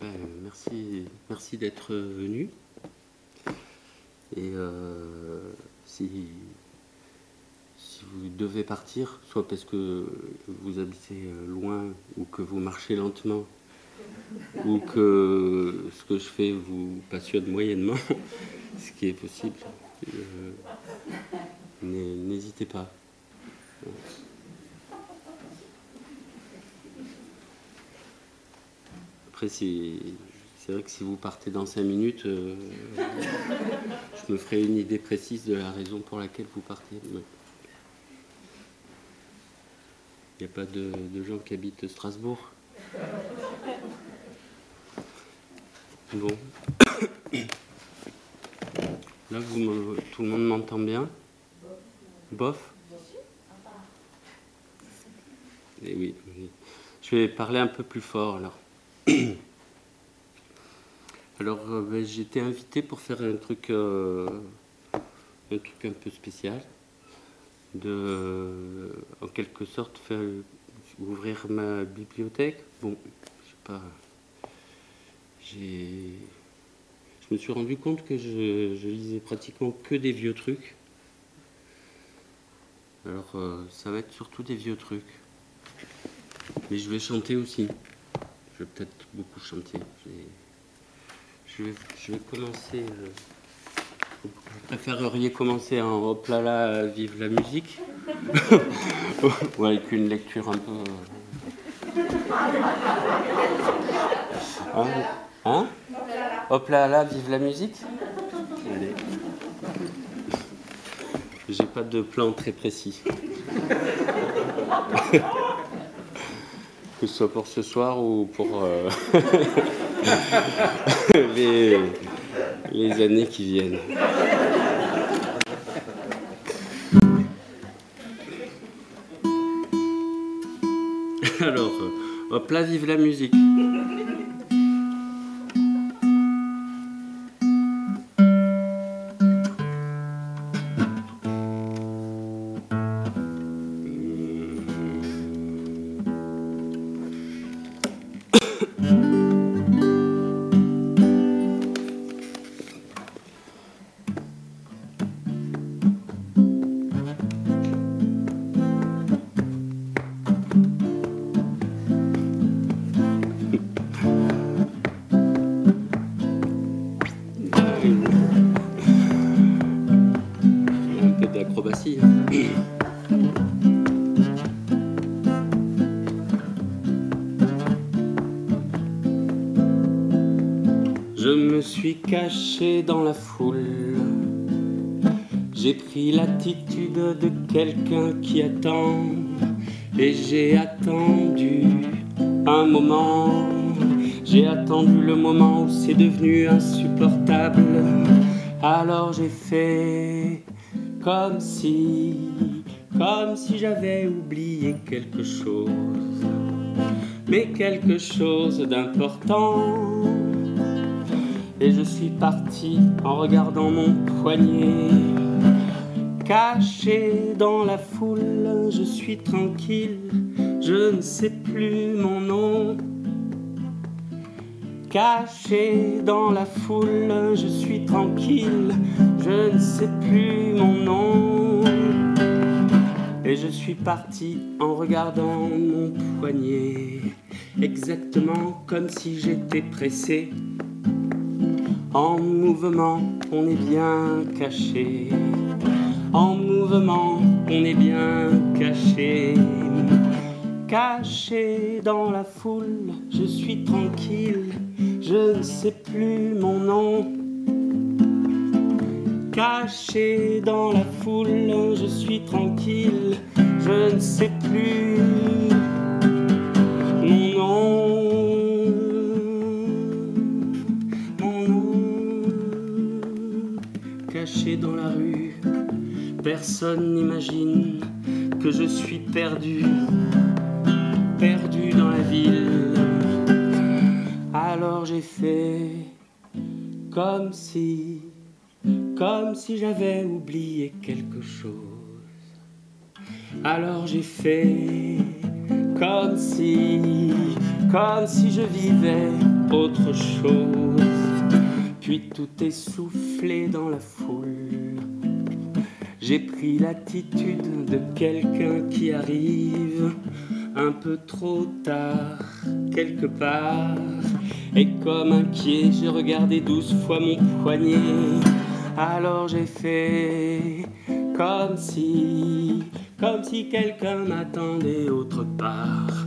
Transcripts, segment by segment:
Ben, merci merci d'être venu. Et euh, si, si vous devez partir, soit parce que vous habitez loin ou que vous marchez lentement, ou que ce que je fais vous passionne moyennement, ce qui est possible, euh, n'hé- n'hésitez pas. Après, c'est vrai que si vous partez dans 5 minutes, euh, je me ferai une idée précise de la raison pour laquelle vous partez. Il n'y a pas de, gens qui habitent Strasbourg? Bon. Là, vous tout le monde m'entend bien? Bof? Eh oui. Je vais parler un peu plus fort alors. Alors, euh, ben, j'ai été invité pour faire un truc, euh, un truc un peu spécial, de, en quelque sorte, faire ouvrir ma bibliothèque. Bon, je sais pas, j'ai, je me suis rendu compte que je, lisais pratiquement que des vieux trucs. Alors, euh, ça va être surtout des vieux trucs. Mais je vais chanter aussi. Je vais peut-être beaucoup chanter. Je vais, commencer. euh, Vous préféreriez commencer en hop là là, vive la musique Ou avec une lecture un peu. euh, Hein, hein? Hop là là, vive la musique. J'ai pas de plan très précis. que ce soit pour ce soir ou pour euh, les, les années qui viennent. Alors, hop là, vive la musique. D'important. Et je suis parti en regardant mon poignet. Caché dans la foule, je suis tranquille, je ne sais plus mon nom. Caché dans la foule, je suis tranquille, je ne sais plus mon nom. Et je suis parti en regardant mon poignet, exactement comme si j'étais pressé. En mouvement, on est bien caché. En mouvement, on est bien caché. Caché dans la foule, je suis tranquille, je ne sais plus mon nom. Caché dans la foule, je suis tranquille, je ne sais plus mon nom. Mon nom. Caché dans la rue, personne n'imagine que je suis perdu, perdu dans la ville. Alors j'ai fait comme si, comme si j'avais oublié quelque chose. Alors j'ai fait comme si, comme si je vivais autre chose. Puis tout essoufflé dans la foule. J'ai pris l'attitude de quelqu'un qui arrive un peu trop tard, quelque part. Et comme inquiet, j'ai regardé douze fois mon poignet. Alors j'ai fait comme si, comme si quelqu'un m'attendait autre part.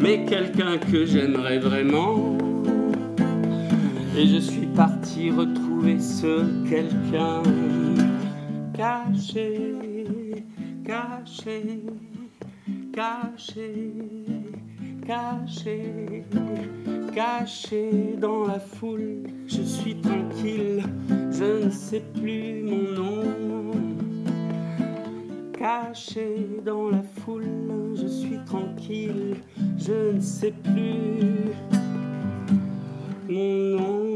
Mais quelqu'un que j'aimerais vraiment. Et je suis parti retrouver ce quelqu'un caché, caché, caché, caché, caché dans la foule. Je suis tranquille, je ne sais plus mon nom. Caché dans la foule, je suis tranquille, je ne sais plus mon nom.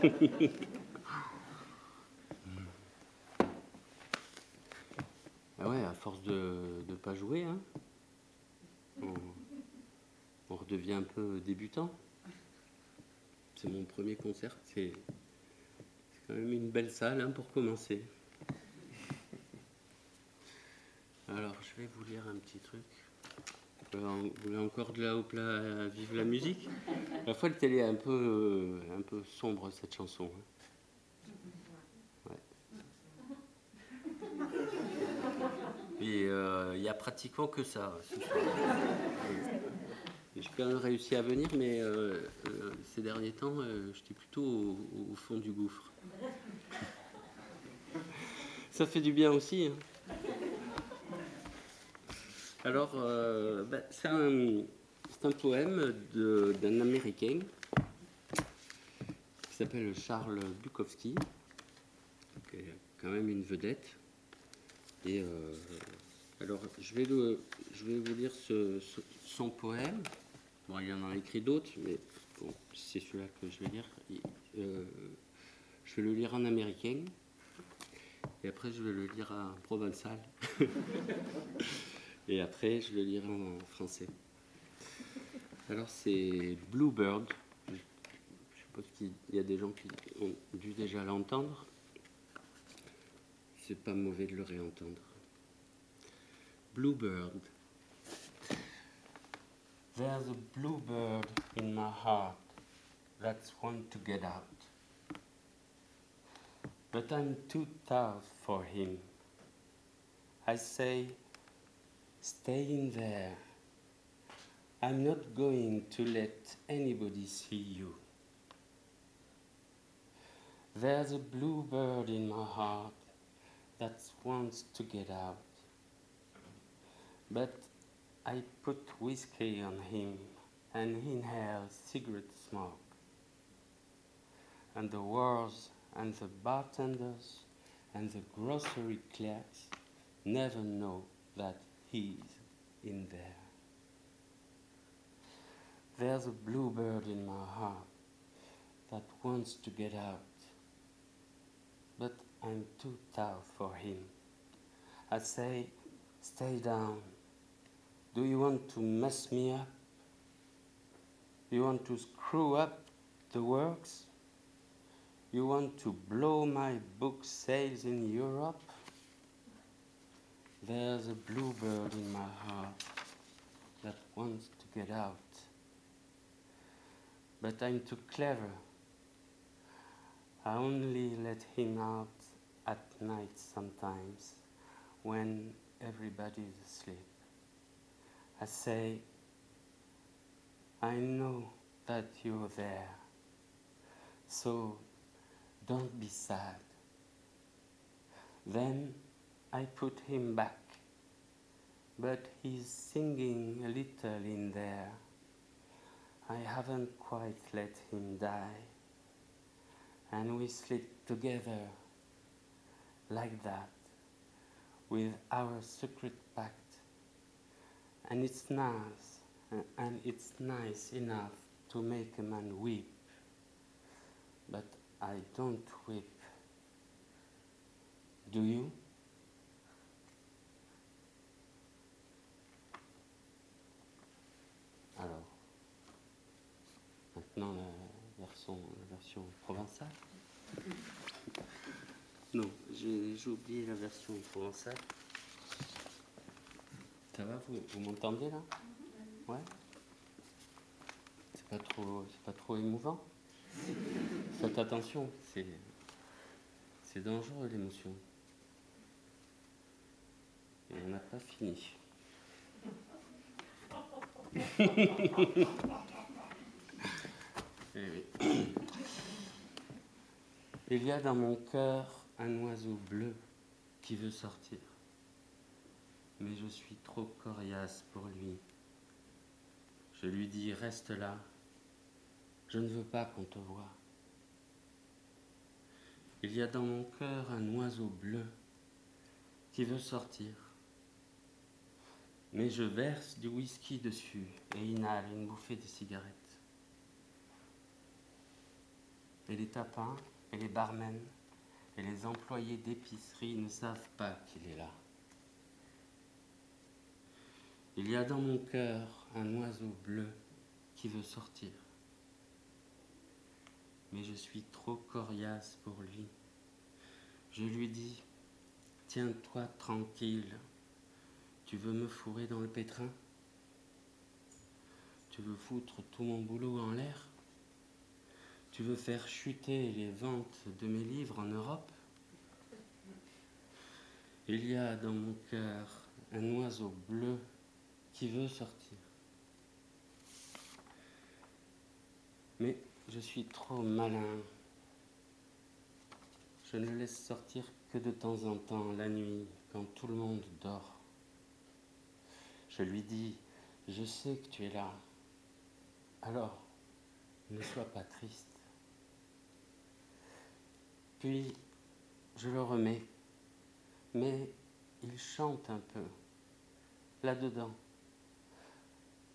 Ah ouais, à force de ne pas jouer, hein, on, redevient un peu débutant. C'est mon premier concert, c'est c'est quand même une belle salle hein, pour commencer. Alors, je vais vous lire un petit truc. Vous voulez encore de la euh, Vive la musique? La fois, elle est un peu, euh, un peu sombre, cette chanson. hein. Et euh, il y a pratiquement que ça J'ai quand même réussi à venir, mais euh, ces derniers temps, j'étais plutôt au, au fond du gouffre. Ça fait du bien aussi. hein. Alors, euh, bah, c'est un, poème d'un Américain qui s'appelle Charles Bukowski, qui est quand même une vedette. Et euh, alors, je vais, vous lire ce- son poème. Bon, il en a écrit d'autres, mais bon, c'est celui-là que je vais lire. Euh, je vais le lire en américain. Et après, je vais le lire en provençal. Et après, je le lirai en français. Alors, c'est Bluebird. Je suppose qu'il y a des gens qui ont dû déjà l'entendre. C'est pas mauvais de le réentendre. Bluebird. There's a bluebird in my heart that's want to get out. But I'm too tough for him. I say, stay in there. I'm not going to let anybody see you. There's a bluebird in my heart that wants to get out. But I put whiskey on him and he inhales cigarette smoke. And the wars and the bartenders and the grocery clerks never know that he's in there. There's a bluebird in my heart that wants to get out, but I'm too tough for him. I say, stay down. Do you want to mess me up? You want to screw up the works? You want to blow my book sales in Europe? There's a bluebird in my heart that wants to get out. But I'm too clever. I only let him out at night sometimes when everybody's asleep. I say, I know that you're there, so don't be sad. Then I put him back, but he's singing a little in there. I haven't quite let him die, and we sleep together like that with our secret pact. And it's nice, and it's nice enough to make a man weep, but I don't weep. Do you? Maintenant la version, version provençale. Non, j'ai oublié la version provençale. Ça va, vous, vous m'entendez là? Ouais? C'est pas trop, pas trop émouvant? Faites attention, c'est, c'est dangereux l'émotion. Et on n'a pas fini. Il y a dans mon cœur un oiseau bleu qui veut sortir. Mais je suis trop coriace pour lui. Je lui dis, reste là. Je ne veux pas qu'on te voie. Il y a dans mon cœur un oiseau bleu qui veut sortir. Mais je verse du whisky dessus et inhale une bouffée de cigarette. Et les tapins et les barmen et les employés d'épicerie ne savent pas qu'il est là. Il y a dans mon cœur un oiseau bleu qui veut sortir. Mais je suis trop coriace pour lui. Je lui dis, tiens-toi tranquille. Tu veux me fourrer dans le pétrin? Tu veux foutre tout mon boulot en l'air? Tu veux faire chuter les ventes de mes livres en Europe? Il y a dans mon cœur un oiseau bleu qui veut sortir. Mais je suis trop malin. Je ne le laisse sortir que de temps en temps, la nuit, quand tout le monde dort. Je lui dis, je sais que tu es là. Alors, ne sois pas triste. Puis, je le remets, mais il chante un peu, là-dedans.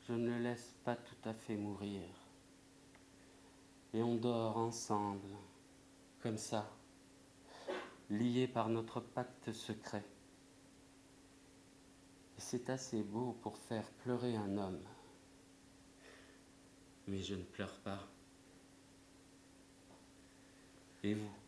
Je ne le laisse pas tout à fait mourir. Et on dort ensemble, comme ça, liés par notre pacte secret. Et c'est assez beau pour faire pleurer un homme. Mais je ne pleure pas. Et vous?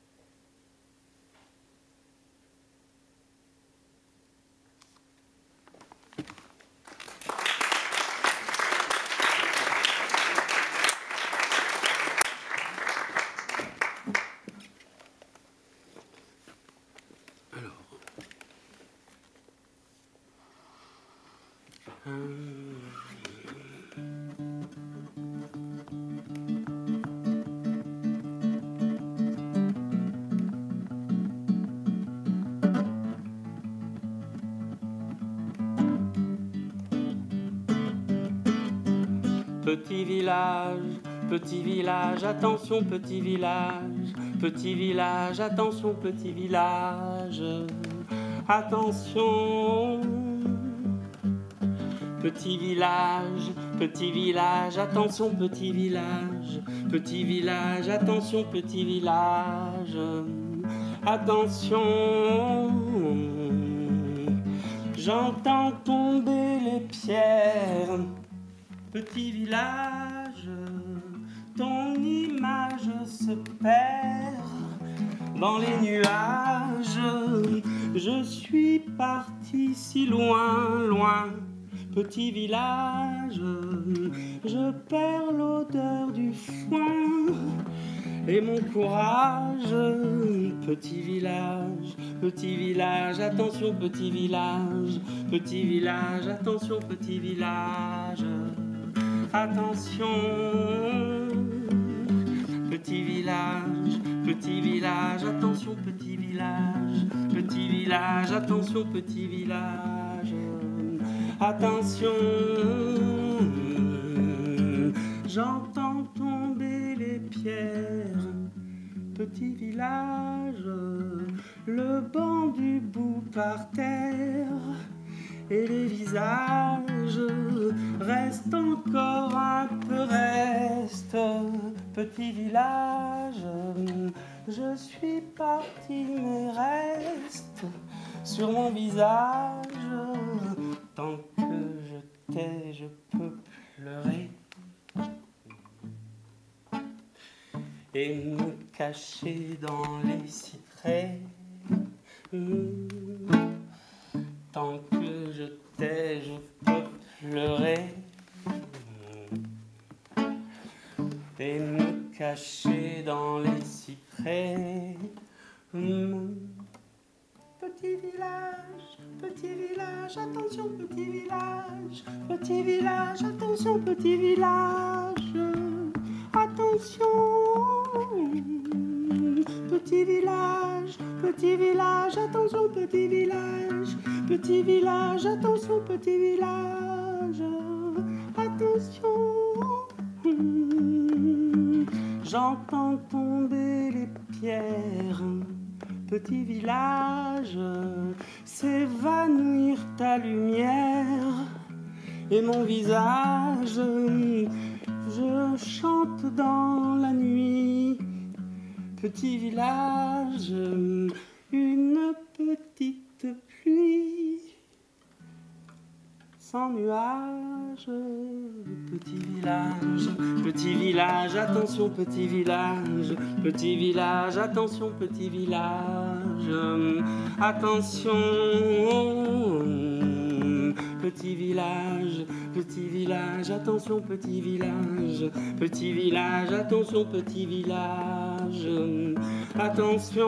Petit village, petit village, attention petit village, petit village, attention petit village, attention. Petit village, petit village, attention petit village, petit village, attention petit village, attention. J'entends tomber les pierres, petit village, ton image se perd dans les nuages. Je suis parti si loin, loin, petit village. Je perds l'odeur du foin et mon courage. Petit village, petit village, attention petit village, petit village, attention petit village, attention. Petit village, petit village, attention petit village, petit village, attention, petit village, attention. J'entends tomber les pierres, petit village, le banc du bout par terre et les visages restent encore un peu restent. Petit village, je suis parti mais reste sur mon visage. Tant que je t'ai, je peux pleurer. Et me cacher dans les cyprès. Tant que je t'ai, je peux pleurer et me cacher dans les cyprès. Petit village, petit village, attention petit village, petit village, attention petit village, attention. Petit village, petit village, attention petit village, petit village, attention petit village, attention. J'entends tomber les pierres, petit village, s'évanouir ta lumière et mon visage. Je chante dans la nuit petit village, une petite pluie sans nuage. Petit village, petit village, attention petit village, petit village, attention petit village, attention. Petit village, petit village, attention petit village, petit village, attention petit village, attention.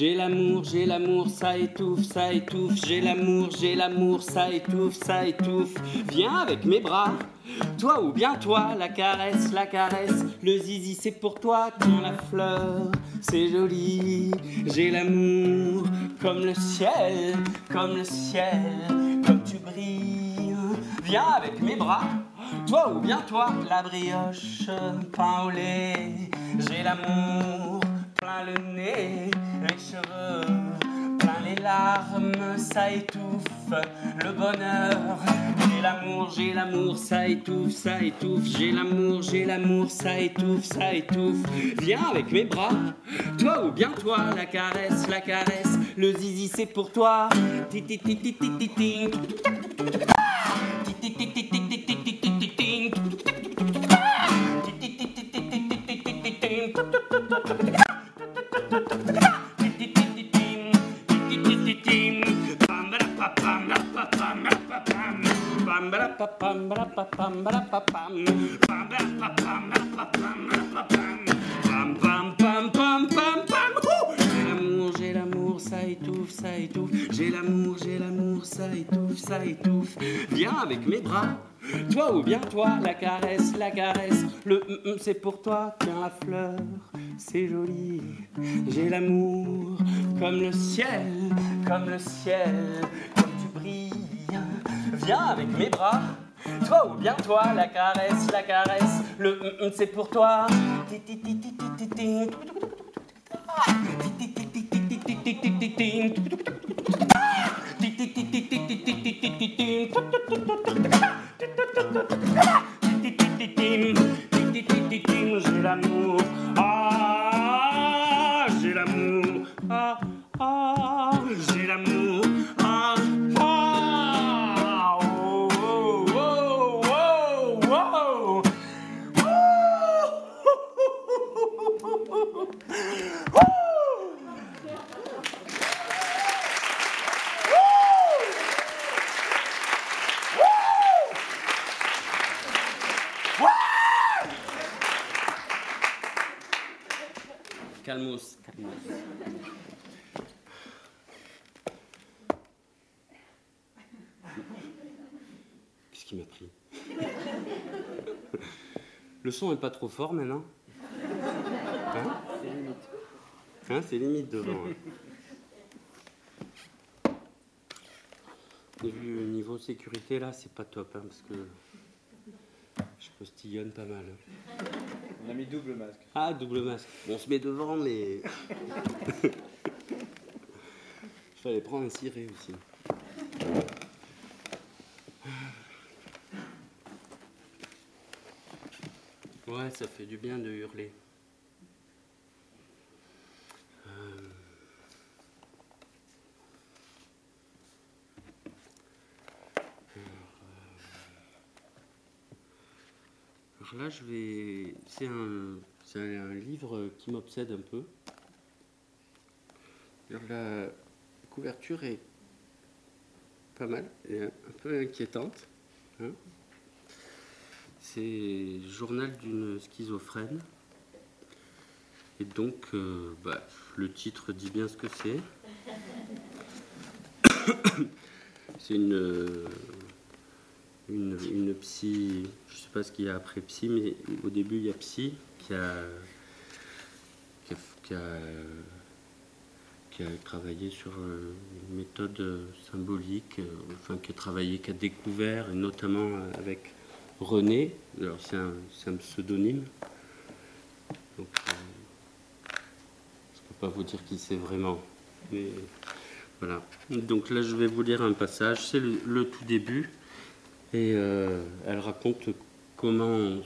J'ai l'amour, j'ai l'amour, ça étouffe, ça étouffe. J'ai l'amour, j'ai l'amour, ça étouffe, ça étouffe. Viens avec mes bras, toi ou bien toi, la caresse, la caresse. Le zizi, c'est pour toi, tiens la fleur, c'est joli. J'ai l'amour, comme le ciel, comme le ciel, comme tu brilles. Viens avec mes bras, toi ou bien toi, la brioche, pain au lait. J'ai l'amour, le nez, les cheveux, plein les larmes, ça étouffe le bonheur. J'ai l'amour, j'ai l'amour, ça étouffe, ça étouffe. J'ai l'amour, j'ai l'amour, ça étouffe, ça étouffe. Viens avec mes bras, toi ou bien toi, la caresse, la caresse. Le zizi c'est pour toi. J'ai l'amour, ça étouffe, ça étouffe. J'ai l'amour, j'ai l'amour, ça étouffe, ça étouffe. Viens avec mes bras. Toi ou bien toi, la caresse, la caresse, le c'est pour toi, tiens la fleur, c'est joli. J'ai l'amour comme le ciel, comme le ciel, comme tu brilles. Viens avec mes bras. Toi ou bien toi, la caresse, la caresse, le c'est pour toi. J'ai l'amour, ah, j'ai l'amour, ah, ah, j'ai l'amour, ah, ah, Qu'est-ce qui m'a pris? Le son est pas trop fort maintenant Hein? Hein, c'est limite devant. hein. Et vu le niveau sécurité là, c'est pas top hein, parce que je postillonne pas mal. hein. On a mis double masque. Ah, double masque. On se met devant, mais. Il fallait prendre un ciré aussi. Ouais, ça fait du bien de hurler. Alors là, je vais. C'est un, un livre qui m'obsède un peu. La couverture est pas mal et un peu inquiétante. hein. C'est Journal d'une schizophrène. Et donc, euh, bah, le titre dit bien ce que c'est. c'est une, une, psy, je sais pas ce qu'il y a après psy, mais au début il y a psy qui a, qui a, travaillé sur euh, une méthode euh, symbolique, euh, enfin qui a travaillé, qui a découvert, et notamment avec René, alors c'est un, pseudonyme. Donc, euh, je ne peux pas vous dire qui c'est vraiment, mais voilà. Donc là, je vais vous lire un passage. C'est le tout début. Et euh, elle raconte comment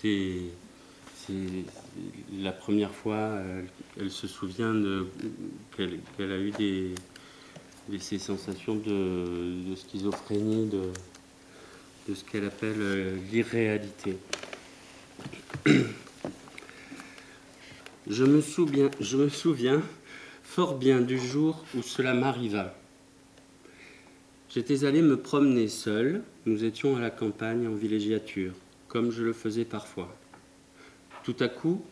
c'est la première fois, elle, elle se souvient qu'elle a eu des, ces sensations de, schizophrénie, de, de ce qu'elle appelle euh, l'irréalité. Je me, souviens, je me souviens fort bien du jour où cela m'arriva. J'étais allé me promener seul, nous étions à la campagne en villégiature, comme je le faisais parfois. Tout à coup,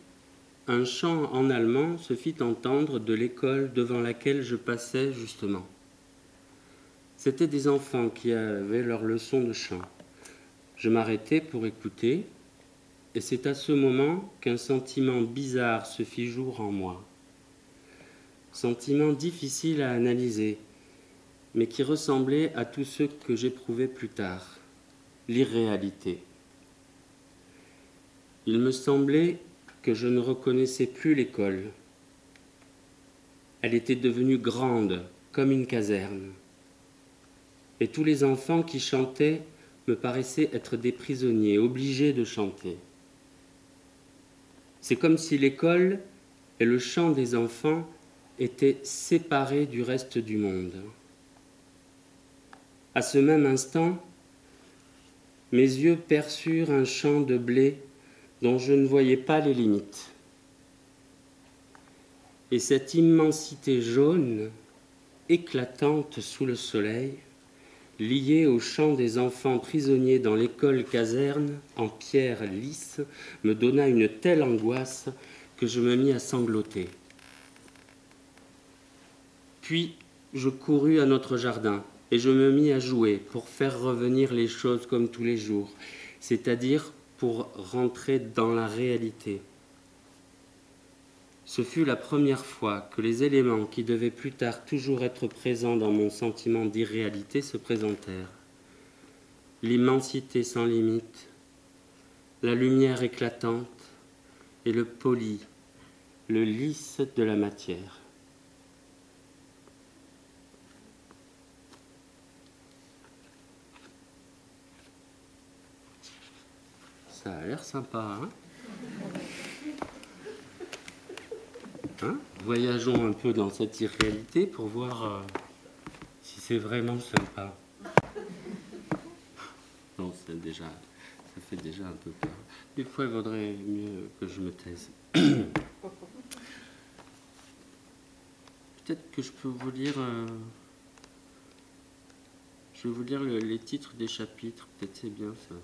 un chant en allemand se fit entendre de l'école devant laquelle je passais justement. C'étaient des enfants qui avaient leur leçon de chant. Je m'arrêtai pour écouter, et c'est à ce moment qu'un sentiment bizarre se fit jour en moi. Sentiment difficile à analyser, mais qui ressemblait à tous ceux que j'éprouvais plus tard, l'irréalité. Il me semblait que je ne reconnaissais plus l'école. Elle était devenue grande, comme une caserne. Et tous les enfants qui chantaient me paraissaient être des prisonniers, obligés de chanter. C'est comme si l'école et le chant des enfants étaient séparés du reste du monde. À ce même instant, mes yeux perçurent un champ de blé dont je ne voyais pas les limites. Et cette immensité jaune, éclatante sous le soleil, liée au chant des enfants prisonniers dans l'école caserne en pierre lisse, me donna une telle angoisse que je me mis à sangloter. Puis je courus à notre jardin et je me mis à jouer pour faire revenir les choses comme tous les jours, c'est-à-dire pour rentrer dans la réalité. Ce fut la première fois que les éléments qui devaient plus tard toujours être présents dans mon sentiment d'irréalité se présentèrent. L'immensité sans limite, la lumière éclatante et le poli, le lisse de la matière. Ça a l'air sympa, hein Hein? Voyageons un peu dans cette irréalité pour voir euh, si c'est vraiment sympa. Non, déjà, ça fait déjà un peu peur. Des fois, il vaudrait mieux que je me taise. Peut-être que je peux vous lire. Euh, je vais vous lire les titres des chapitres. Peut-être c'est bien ça.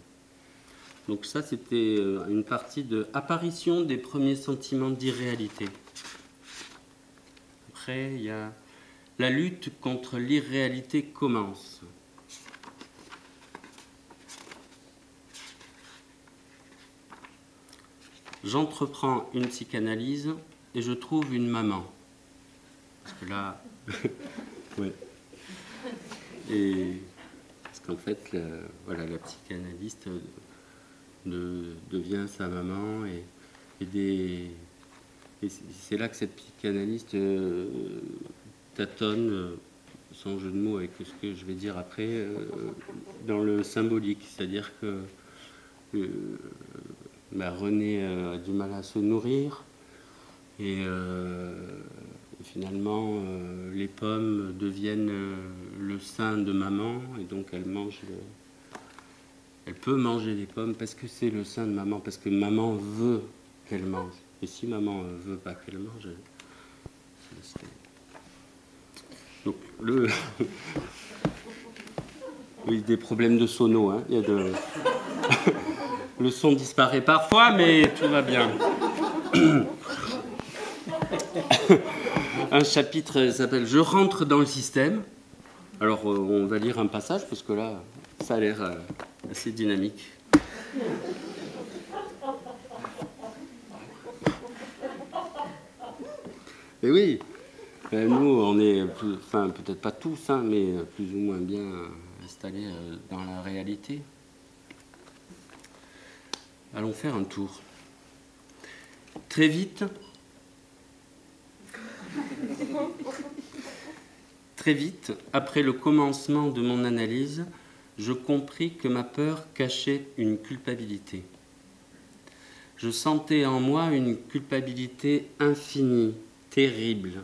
Donc ça, c'était euh, une partie de apparition des premiers sentiments d'irréalité il y a la lutte contre l'irréalité commence. J'entreprends une psychanalyse et je trouve une maman. Parce que là, ouais. Et parce qu'en fait, la, voilà, la psychanalyste de, devient sa maman et, c'est là que cette psychanalyste euh, tâtonne, euh, sans jeu de mots avec ce que je vais dire après, euh, dans le symbolique. C'est-à-dire que bah, René a du mal à se nourrir et, finalement les pommes deviennent le sein de maman et donc elle mange elle peut manger les pommes parce que c'est le sein de maman, parce que maman veut qu'elle mange. Et si maman ne veut pas qu'elle mange, donc le oui des problèmes de sono, hein. Il y a de le son disparaît parfois, mais tout va bien. un chapitre s'appelle Je rentre dans le système. Alors euh, on va lire un passage parce que là ça a l'air euh, assez dynamique. Et oui, ben, nous, on est, enfin peut-être pas tous, hein, mais plus ou moins bien installés euh, dans la réalité. Allons faire un tour. Très vite, très vite, après le commencement de mon analyse, je compris que ma peur cachait une culpabilité. Je sentais en moi une culpabilité infinie terrible.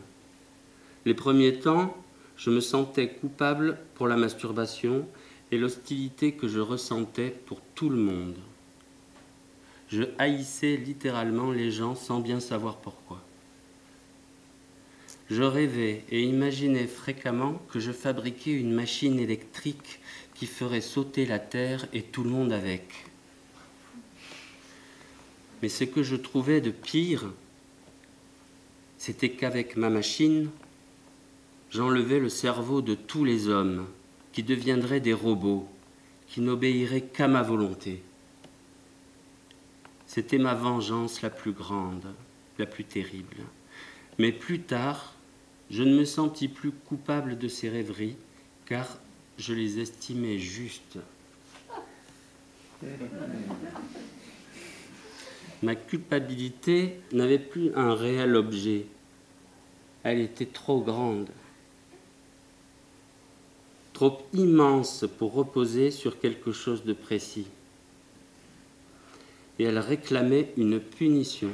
Les premiers temps, je me sentais coupable pour la masturbation et l'hostilité que je ressentais pour tout le monde. Je haïssais littéralement les gens sans bien savoir pourquoi. Je rêvais et imaginais fréquemment que je fabriquais une machine électrique qui ferait sauter la terre et tout le monde avec. Mais ce que je trouvais de pire, c'était qu'avec ma machine, j'enlevais le cerveau de tous les hommes qui deviendraient des robots, qui n'obéiraient qu'à ma volonté. C'était ma vengeance la plus grande, la plus terrible. Mais plus tard, je ne me sentis plus coupable de ces rêveries, car je les estimais justes. Ma culpabilité n'avait plus un réel objet. Elle était trop grande, trop immense pour reposer sur quelque chose de précis. Et elle réclamait une punition.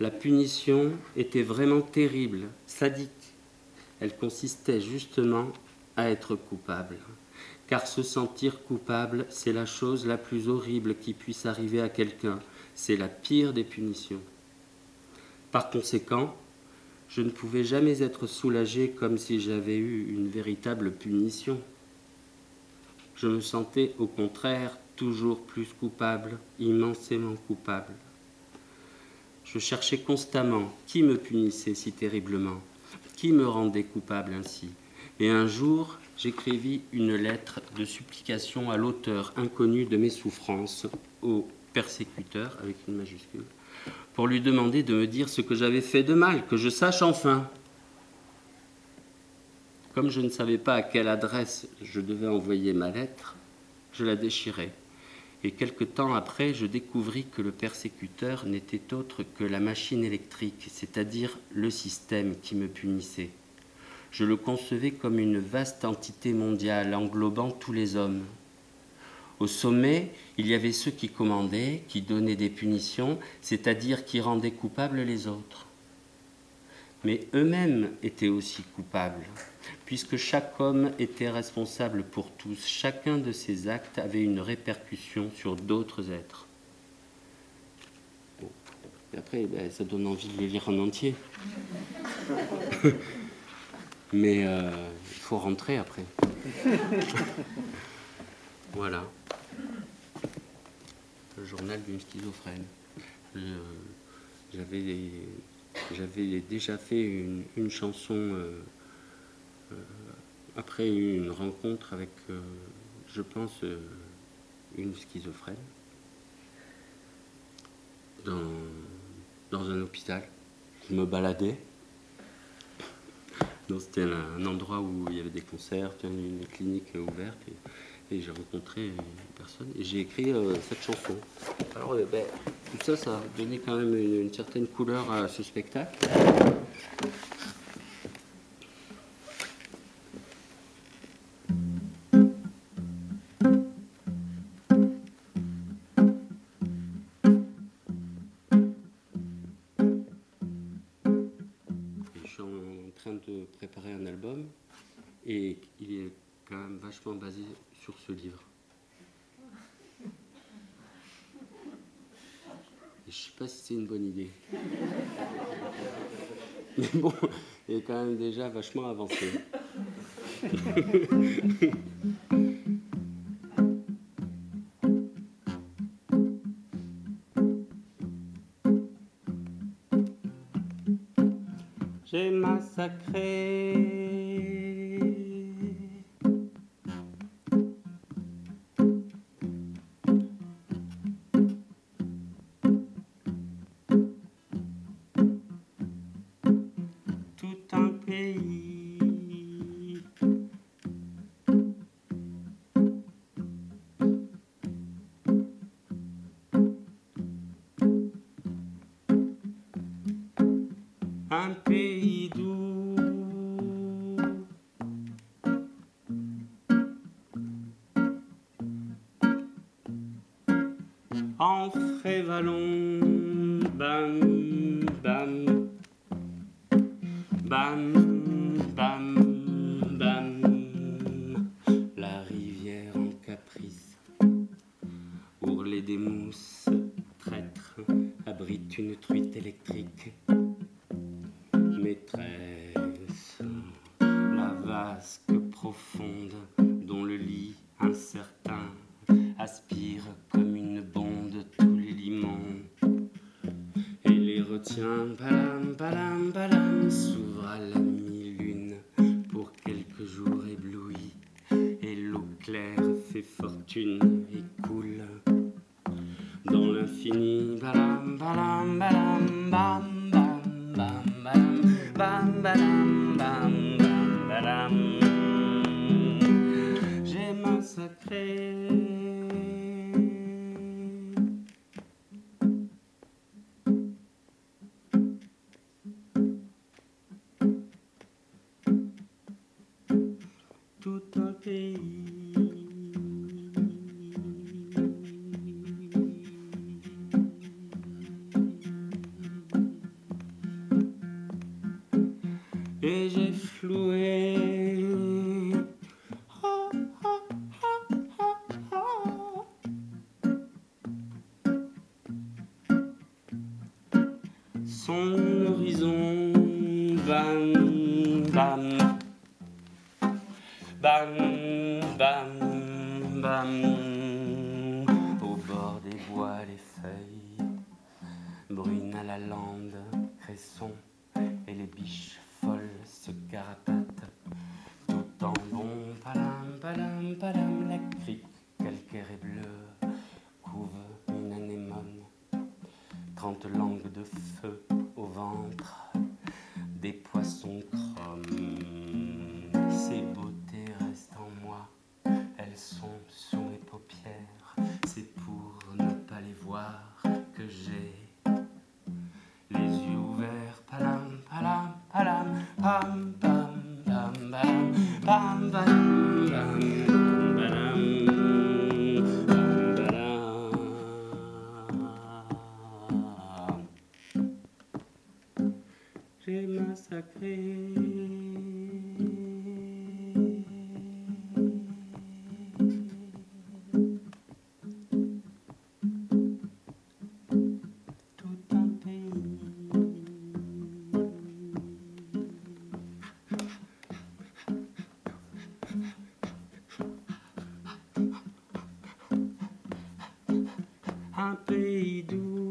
La punition était vraiment terrible, sadique. Elle consistait justement à être coupable. Car se sentir coupable, c'est la chose la plus horrible qui puisse arriver à quelqu'un c'est la pire des punitions. Par conséquent, je ne pouvais jamais être soulagé comme si j'avais eu une véritable punition. Je me sentais au contraire toujours plus coupable, immensément coupable. Je cherchais constamment qui me punissait si terriblement, qui me rendait coupable ainsi. Et un jour, j'écrivis une lettre de supplication à l'auteur inconnu de mes souffrances, au persécuteur avec une majuscule, pour lui demander de me dire ce que j'avais fait de mal, que je sache enfin. Comme je ne savais pas à quelle adresse je devais envoyer ma lettre, je la déchirai. Et quelque temps après, je découvris que le persécuteur n'était autre que la machine électrique, c'est-à-dire le système qui me punissait. Je le concevais comme une vaste entité mondiale englobant tous les hommes. Au sommet, il y avait ceux qui commandaient, qui donnaient des punitions, c'est-à-dire qui rendaient coupables les autres. Mais eux-mêmes étaient aussi coupables puisque chaque homme était responsable pour tous. Chacun de ses actes avait une répercussion sur d'autres êtres. Et après, ben, ça donne envie de les lire en entier. Mais euh, il faut rentrer après. voilà. Le journal d'une schizophrène. J'avais déjà fait une, chanson. Euh, euh, après une rencontre avec, euh, je pense, euh, une schizophrène dans, dans un hôpital. Je me baladais. C'était un, endroit où il y avait des concerts, une clinique ouverte. Et, j'ai rencontré une personne et j'ai écrit cette chanson. Alors, ben, tout ça, ça a donné quand même une certaine couleur à ce spectacle. Sur ce livre. je ne sais pas si c'est une bonne idée. Mais bon, il est quand même déjà vachement avancé. J'ai massacré un pays doux.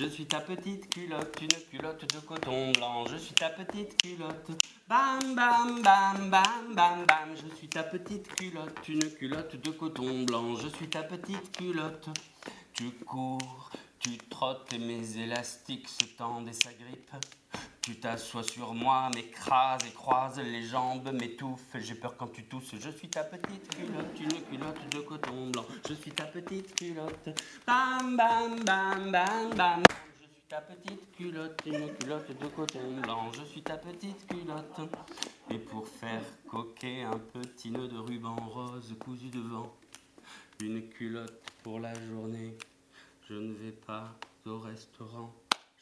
Je suis ta petite culotte, une culotte de coton blanc. Je suis ta petite culotte. Bam, bam, bam, bam, bam, bam. Je suis ta petite culotte, une culotte de coton blanc. Je suis ta petite culotte. Tu cours, tu trottes et mes élastiques se tendent et s'agrippent. Tu t'assois sur moi, m'écrase et croise les jambes, m'étouffe. J'ai peur quand tu tousses. Je suis ta petite culotte, une culotte de coton blanc. Je suis ta petite culotte. Bam, bam, bam, bam, bam. Je suis ta petite culotte, une culotte de coton blanc. Je suis ta petite culotte. Et pour faire coquer un petit nœud de ruban rose cousu devant, une culotte pour la journée. Je ne vais pas au restaurant.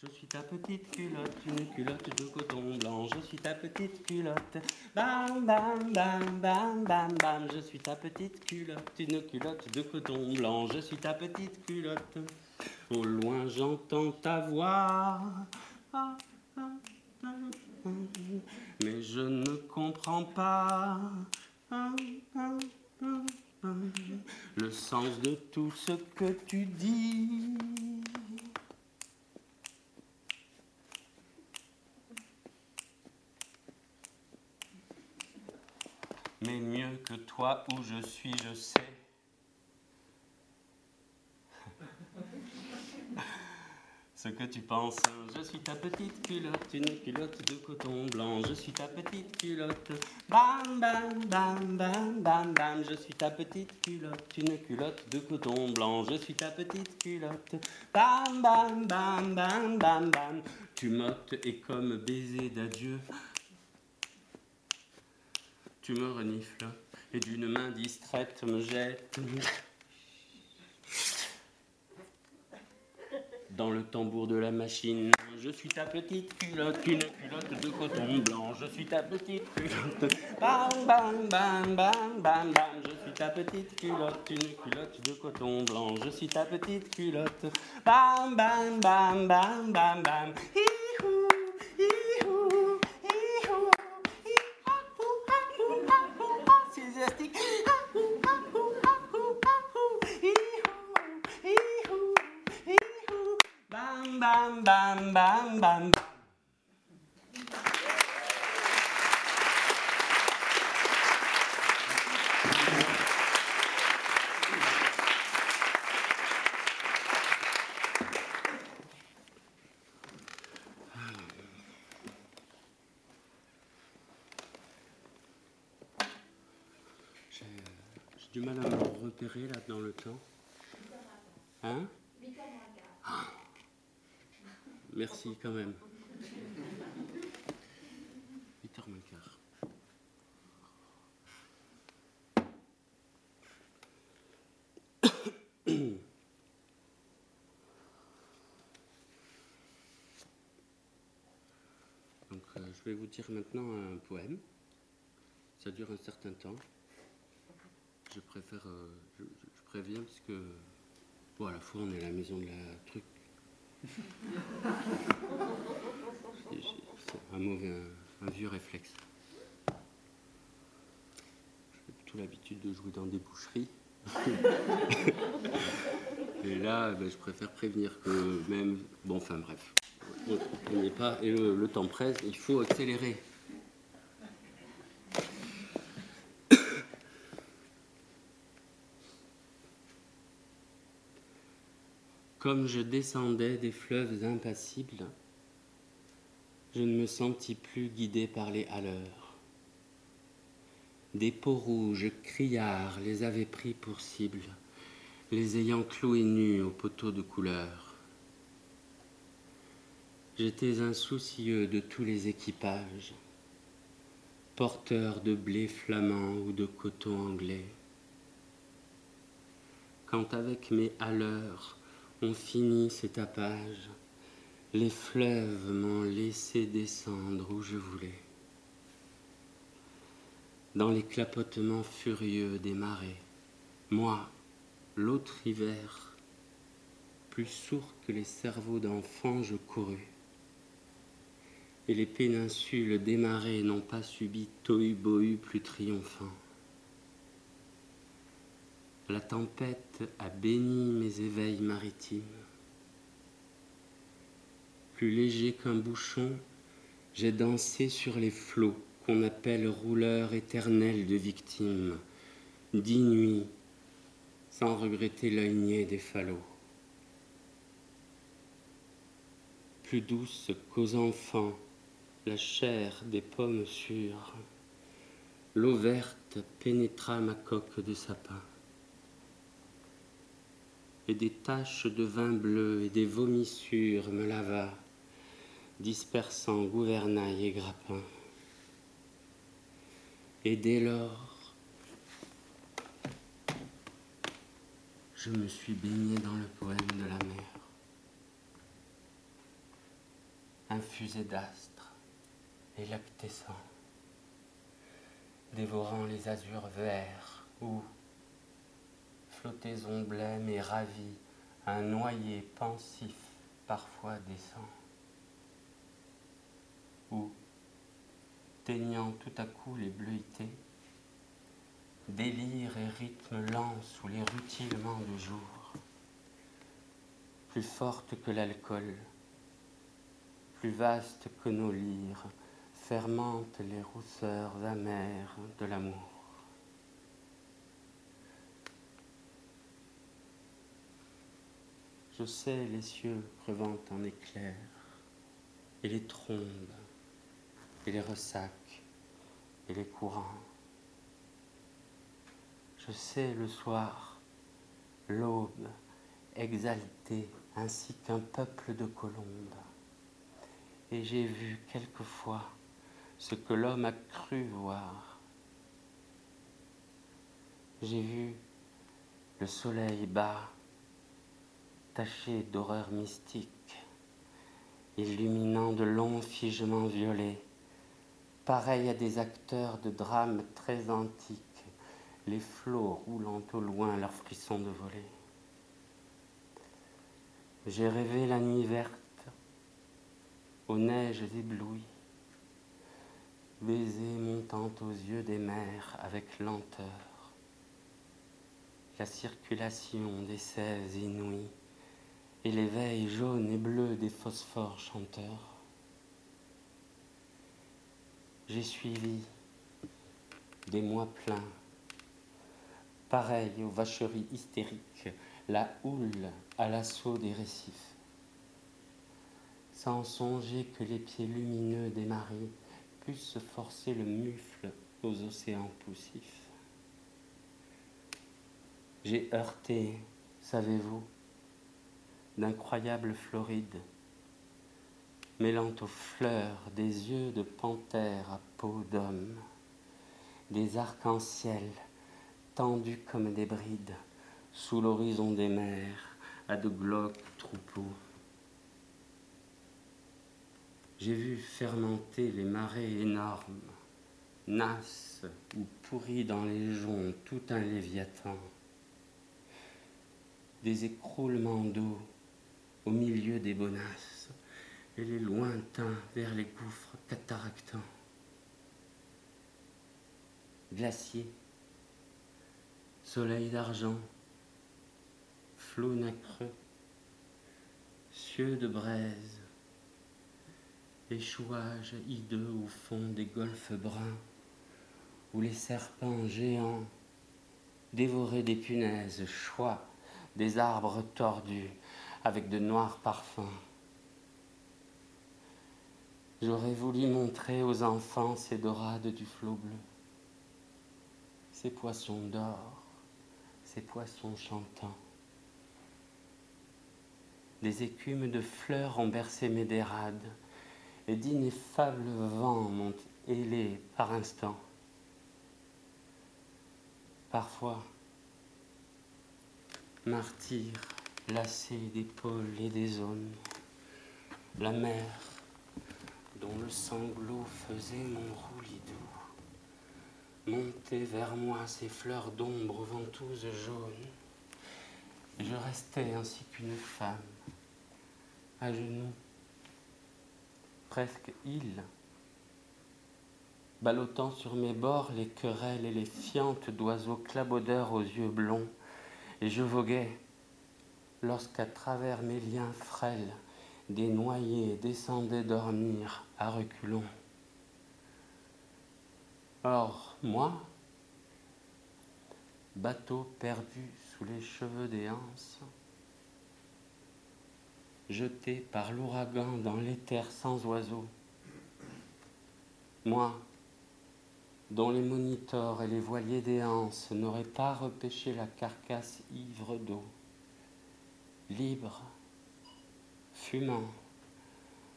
Je suis ta petite culotte, une culotte de coton blanc. Je suis ta petite culotte. Bam, bam, bam, bam, bam, bam. Je suis ta petite culotte, une culotte de coton blanc. Je suis ta petite culotte. Au loin, j'entends ta voix. Mais je ne comprends pas. Le sens de tout ce que tu dis. Mais mieux que toi où je suis, je sais. Ce que tu penses, je suis ta petite culotte, une culotte de coton blanc. Je suis ta petite culotte. Bam, bam, bam, bam, bam, bam. Je suis ta petite culotte, une culotte de coton blanc. Je suis ta petite culotte. Bam, bam, bam, bam, bam, bam. Tu mottes et comme baiser d'adieu. Tu me renifles et d'une main distraite me jettes dans le tambour de la machine. Je suis ta petite culotte, une culotte de coton blanc. Je suis ta petite culotte. Bam, bam, bam, bam, bam, bam. Je suis ta petite culotte, une culotte de coton blanc. Je suis ta petite culotte. Bam, bam, bam, bam, bam, bam hi-hou, hi-hou, hi-hou, C'est élastique. Hi-hou, hi-hou, hi-hou, hi-hou, hi-hou, hi-hou. Bam, bam, bam, bam, bam. J'ai j'ai du mal à me là dans le temps. Hein? Merci quand même. 8h moins quart. Donc euh, je vais vous dire maintenant un poème. Ça dure un certain temps. Je préfère, euh, je, préviens parce que, bon, à la fois on est à la maison de la truc. C'est un mauvais, un, un vieux réflexe. J'ai plutôt l'habitude de jouer dans des boucheries. Et là, ben, je préfère prévenir que même, bon, enfin bref, on on n'est pas, et le, le temps presse, il faut accélérer. Comme je descendais des fleuves impassibles, je ne me sentis plus guidé par les haleurs. Des peaux rouges criards les avaient pris pour cible, les ayant cloués nus aux poteaux de couleur. J'étais insoucieux de tous les équipages, porteurs de blé flamand ou de coton anglais. Quand avec mes haleurs on finit ces tapages, les fleuves m'ont laissé descendre où je voulais. Dans les clapotements furieux des marées, moi, l'autre hiver, plus sourd que les cerveaux d'enfants, je courus. Et les péninsules des marées n'ont pas subi tohu-bohu plus triomphant. La tempête a béni mes éveils maritimes. Plus léger qu'un bouchon, j'ai dansé sur les flots qu'on appelle rouleurs éternels de victimes, dix nuits, sans regretter l'œil des falots. Plus douce qu'aux enfants, la chair des pommes sûres, l'eau verte pénétra ma coque de sapin et des taches de vin bleu et des vomissures me lava, dispersant gouvernail et grappin. Et dès lors, je me suis baigné dans le poème de la mer, infusé d'astres et lactescent, dévorant les azurs verts où, flottaison blême et ravie, un noyer pensif parfois descend. Ou, teignant tout à coup les bleuités, délire et rythme lent sous les rutilements du jour, plus forte que l'alcool, plus vaste que nos lyres, fermente les rousseurs amères de l'amour. Je sais les cieux crevant en éclairs, et les trombes, et les ressacs, et les courants. Je sais le soir, l'aube exaltée, ainsi qu'un peuple de colombes. Et j'ai vu quelquefois ce que l'homme a cru voir. J'ai vu le soleil bas taché d'horreur mystique, illuminant de longs figements violets, pareils à des acteurs de drames très antiques, les flots roulant au loin leurs frissons de volée. J'ai rêvé la nuit verte, aux neiges éblouies, baiser montant aux yeux des mers avec lenteur, la circulation des sèves inouïes et l'éveil jaune et bleu des phosphores chanteurs. J'ai suivi des mois pleins, pareils aux vacheries hystériques, la houle à l'assaut des récifs, sans songer que les pieds lumineux des marées puissent forcer le mufle aux océans poussifs. J'ai heurté, savez-vous, d'incroyables Florides, mêlant aux fleurs des yeux de panthère à peau d'homme, des arcs-en-ciel tendus comme des brides sous l'horizon des mers à de glauques troupeaux. J'ai vu fermenter les marées énormes, nasses ou pourris dans les joncs tout un léviathan, des écroulements d'eau au milieu des bonasses et les lointains vers les gouffres cataractants. Glacier, soleil d'argent, flot nacreux, cieux de braise, échouages hideux au fond des golfes bruns, où les serpents géants, dévorés des punaises, choix des arbres tordus avec de noirs parfums. J'aurais voulu montrer aux enfants ces dorades du flot bleu, ces poissons d'or, ces poissons chantants. Des écumes de fleurs ont bercé mes dérades, et d'ineffables vents m'ont ailé par instants. Parfois, martyr, lassé d'épaules et des zones, la mer, dont le sanglot faisait mon roulis doux, montait vers moi ses fleurs d'ombre ventouses jaunes, je restais ainsi qu'une femme, à genoux, presque île, ballottant sur mes bords les querelles et les fientes d'oiseaux clabaudeurs aux yeux blonds, et je voguais lorsqu'à travers mes liens frêles, des noyés descendaient dormir à reculons. Or, moi, bateau perdu sous les cheveux des anses, jeté par l'ouragan dans l'éther sans oiseaux. Moi, dont les monitors et les voiliers des anses n'auraient pas repêché la carcasse ivre d'eau, libre, fumant,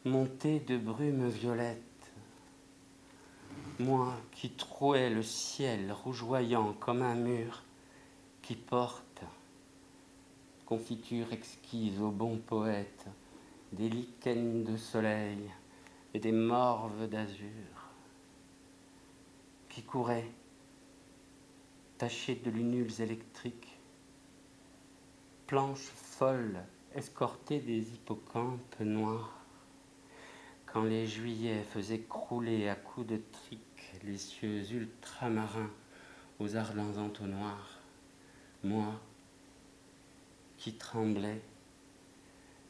monté de brume violette, moi qui trouais le ciel rougeoyant comme un mur qui porte confiture exquise au bon poète, des lichens de soleil et des morves d'azur, qui couraient, tachés de lunules électriques, planches folles escortées des hippocampes noirs, quand les juillets faisaient crouler à coups de trique les cieux ultramarins aux ardents entonnoirs, moi, qui tremblait,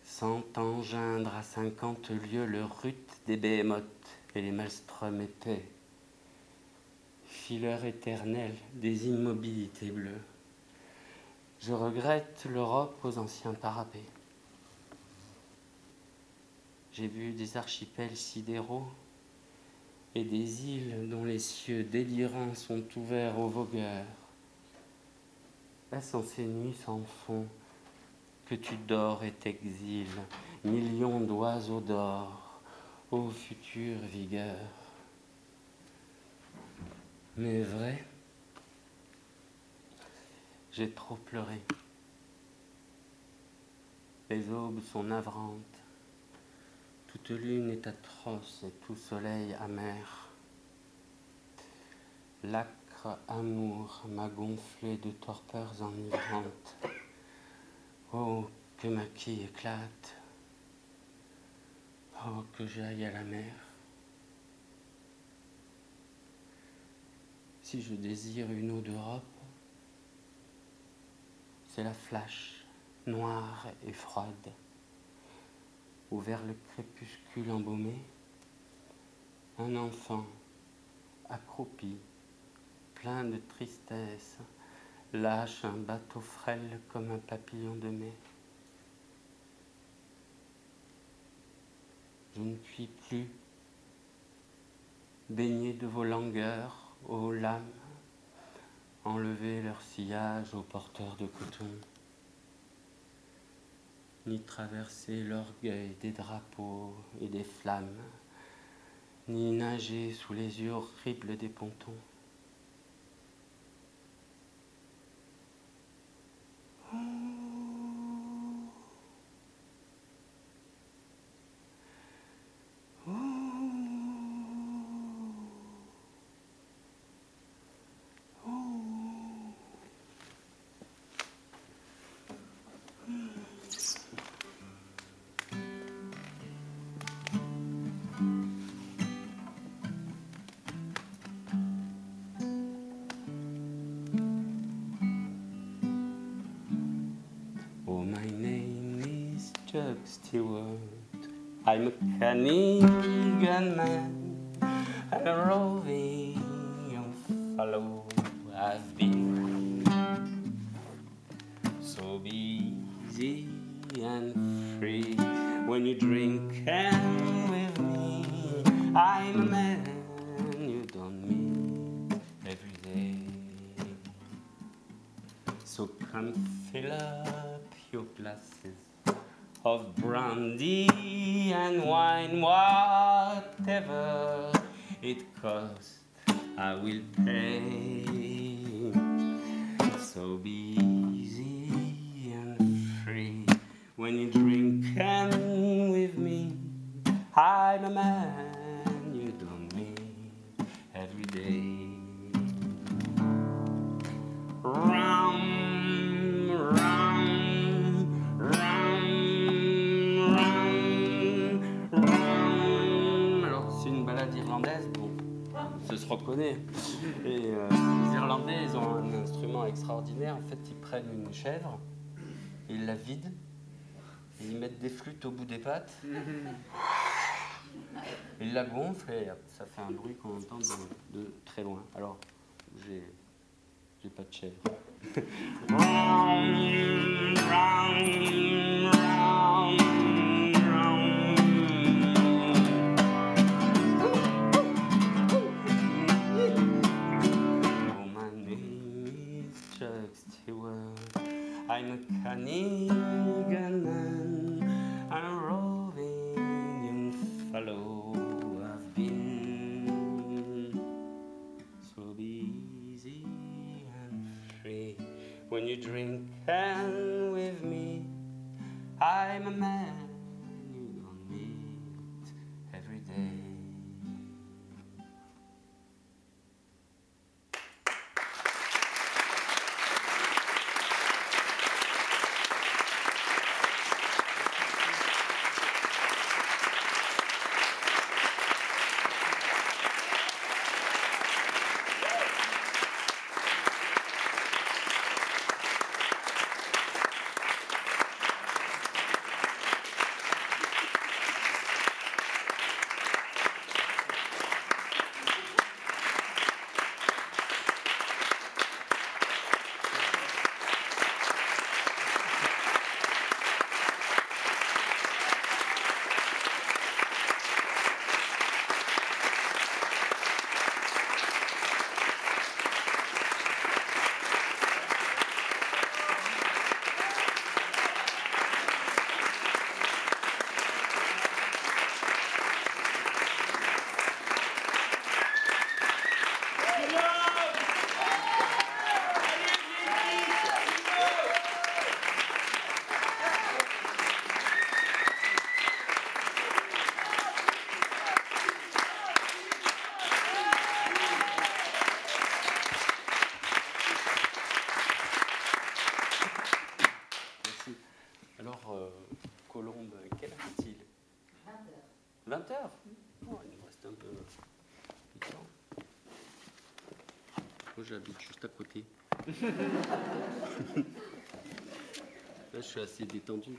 sans engeindre à cinquante lieues le rut des béhémoths et les maelströms épais, fileur éternel des immobilités bleues. Je regrette l'Europe aux anciens parapets. J'ai vu des archipels sidéraux et des îles dont les cieux délirants sont ouverts aux vogueurs. Est-ce en ces nuits sans fond que tu dors et t'exiles, millions d'oiseaux d'or, ô future vigueur. Mais vrai, j'ai trop pleuré. Les aubes sont navrantes. Toute lune est atroce et tout soleil amer. L'acre amour m'a gonflé de torpeurs enivrantes. Oh, que ma quille éclate. Oh, que j'aille à la mer. Si je désire une eau d'Europe, c'est la flash, noire et froide, où vers le crépuscule embaumé, un enfant accroupi, plein de tristesse, lâche un bateau frêle comme un papillon de mai. Je ne puis plus baigner de vos langueurs, ô lames, enlever leur sillage aux porteurs de coton, ni traverser l'orgueil des drapeaux et des flammes, ni nager sous les yeux horribles des pontons. I'm a Canadian man and a roving fellow. I've been so busy and free. When you drink and with me, I'm a man you don't meet every day. So come fill up your glasses of brandy and wine, whatever it costs, I will pay. So be easy and free when you drink and with me. I'm a man you don't meet every day. Reconnaît. Et euh, les Irlandais, ils ont un instrument extraordinaire. En fait, ils prennent une chèvre, ils la vident, et ils mettent des flûtes au bout des pattes. Ils la gonflent et ça fait un bruit qu'on entend de, de très loin. Alors, j'ai j'ai pas de chèvre. I'm a Canadian man. I'm roving young fellow. I've been so easy and free. When you drink and with me, I'm a man Là, je suis assez détendu.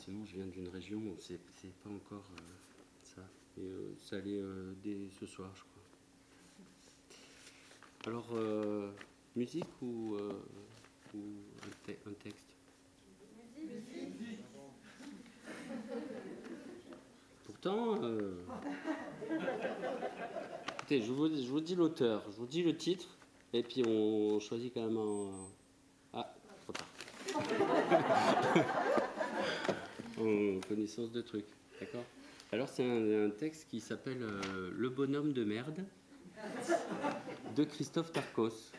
Sinon, je viens d'une région où c'est pas encore euh, ça. Et euh, ça allait euh, dès ce soir, je crois. Alors, musique ou un, te- un texte Pourtant, euh, écoutez, je vous, je vous dis l'auteur, je vous dis le titre, et puis on choisit quand même en... Ah, trop tard. en connaissance de trucs, d'accord? Alors c'est un, un texte qui s'appelle euh, Le bonhomme de merde de Christophe Tarkos.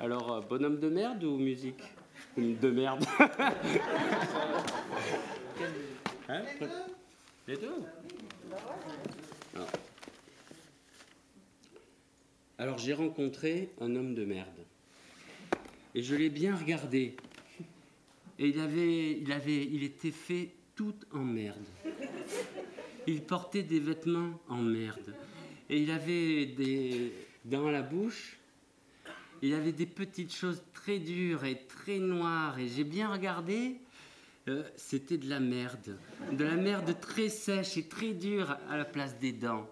Alors, euh, bonhomme de merde ou musique? De merde. Hein? Ah. Alors, j'ai rencontré un homme de merde. Et je l'ai bien regardé. Et il avait, il était fait tout en merde. Il portait des vêtements en merde. Et il avait dans la bouche, il avait des petites choses très dures et très noires. Et j'ai bien regardé, euh, c'était de la merde. De la merde très sèche et très dure à la place des dents.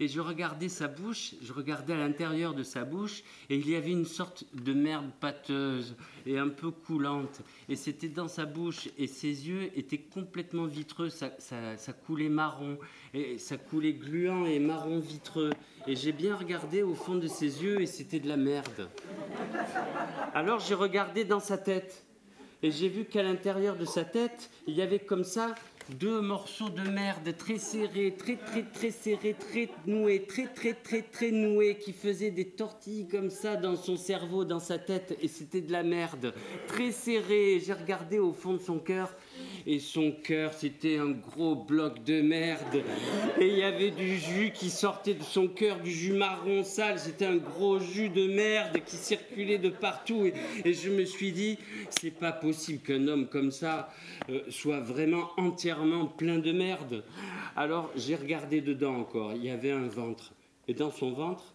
Et je regardais sa bouche, je regardais à l'intérieur de sa bouche, et il y avait une sorte de merde pâteuse et un peu coulante. Et c'était dans sa bouche, et ses yeux étaient complètement vitreux, ça, ça- ça coulait marron, et ça coulait gluant et marron vitreux. Et j'ai bien regardé au fond de ses yeux, et c'était de la merde. Alors j'ai regardé dans sa tête, et j'ai vu qu'à l'intérieur de sa tête, il y avait comme ça deux morceaux de merde très serrés, très très très serrés, très noués, très très très très noués, qui faisaient des tortilles comme ça dans son cerveau, dans sa tête, et c'était de la merde, très serré. J'ai regardé au fond de son cœur, et son cœur c'était un gros bloc de merde, et il y avait du jus qui sortait de son cœur, du jus marron sale, c'était un gros jus de merde qui circulait de partout, et, je me suis dit, c'est pas possible qu'un homme comme ça euh, soit vraiment entièrement plein de merde. Alors j'ai regardé dedans encore, il y avait un ventre. Et dans son ventre,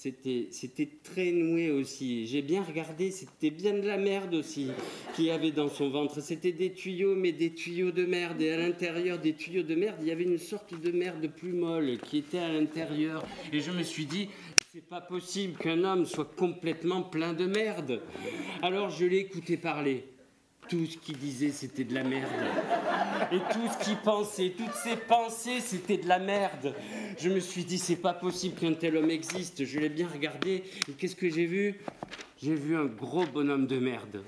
c'était, c'était très noué aussi. J'ai bien regardé, c'était bien de la merde aussi qu'il y avait dans son ventre. C'était des tuyaux, mais des tuyaux de merde. Et à l'intérieur des tuyaux de merde, il y avait une sorte de merde plus molle qui était à l'intérieur. Et je me suis dit, c'est pas possible qu'un homme soit complètement plein de merde. Alors je l'ai écouté parler. Tout ce qu'il disait, c'était de la merde. Et tout ce qu'il pensait, toutes ses pensées, c'était de la merde. Je me suis dit, c'est pas possible qu'un tel homme existe. Je l'ai bien regardé. Et qu'est-ce que j'ai vu? J'ai vu un gros bonhomme de merde.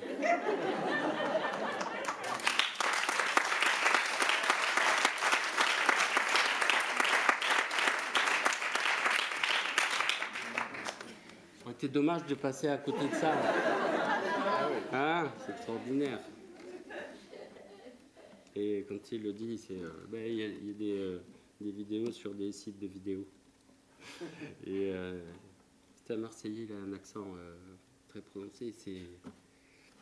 Ça aurait été dommage de passer à côté de ça. Ah, c'est extraordinaire. Et quand il le dit, c'est, euh, ben, il y a, il y a des, euh, des vidéos sur des sites de vidéos. Et euh, c'est un Marseillais, il a un accent très prononcé. C'est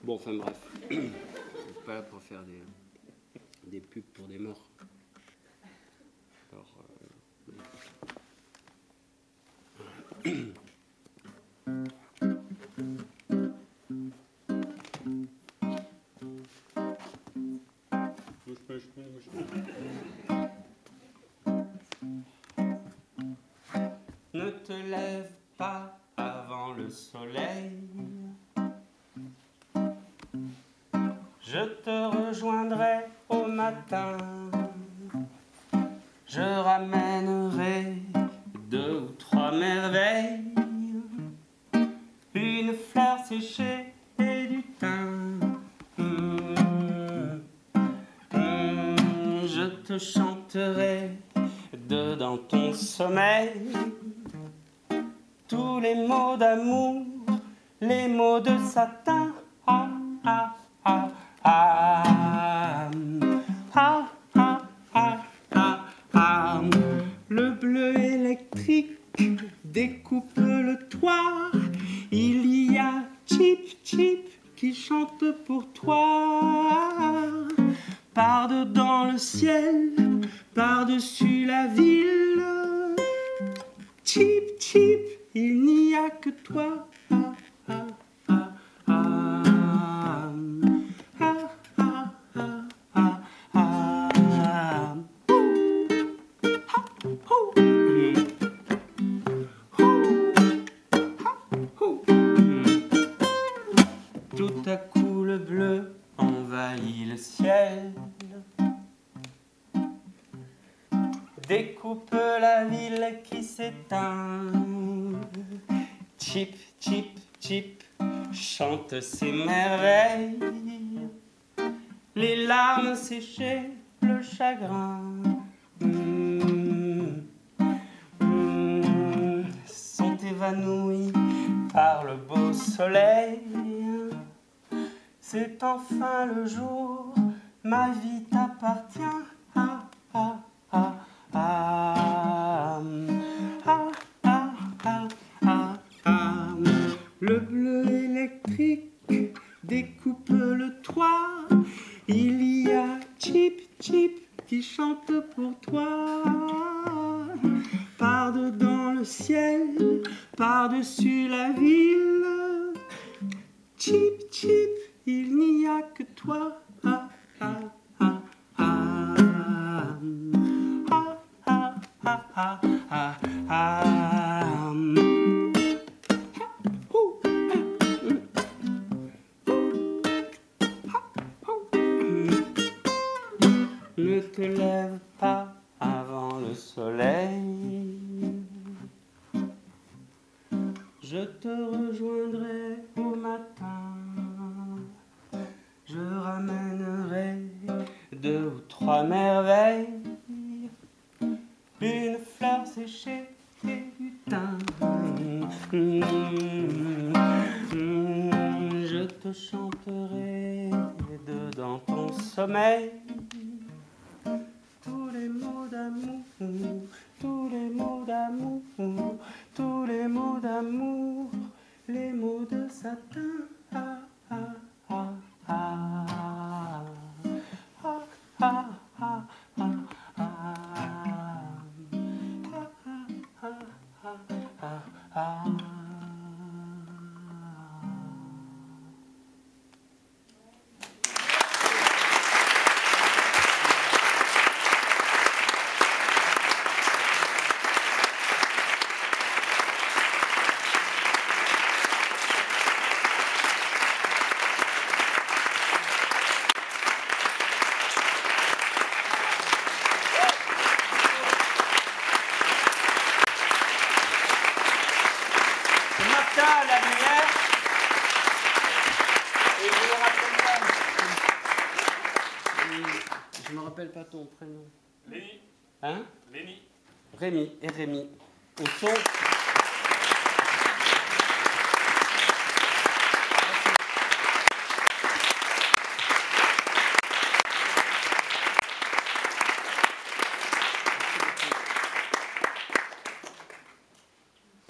bon, enfin bref, pas là pour faire des, des pubs pour des morts. Alors, Ne te lève pas avant le soleil. Je te rejoindrai au matin. Je ramènerai deux ou trois merveilles. Une fleur séchée et du thym. Te chanterai dedans ton sommeil tous les mots d'amour, les mots de satin. Ah, ah, ah, ah. Ah, ah, ah, ah, ah. Le bleu électrique découpe le toit. Il y a Chip Chip qui chante pour toi. Parde dans le ciel, par-dessus la ville. Chip, chip, il n'y a que toi. ces merveilles, les larmes séchées, le chagrin. lève pas avant le soleil, je te rejoindrai au matin. Je ramènerai deux ou trois merveilles. son prénom.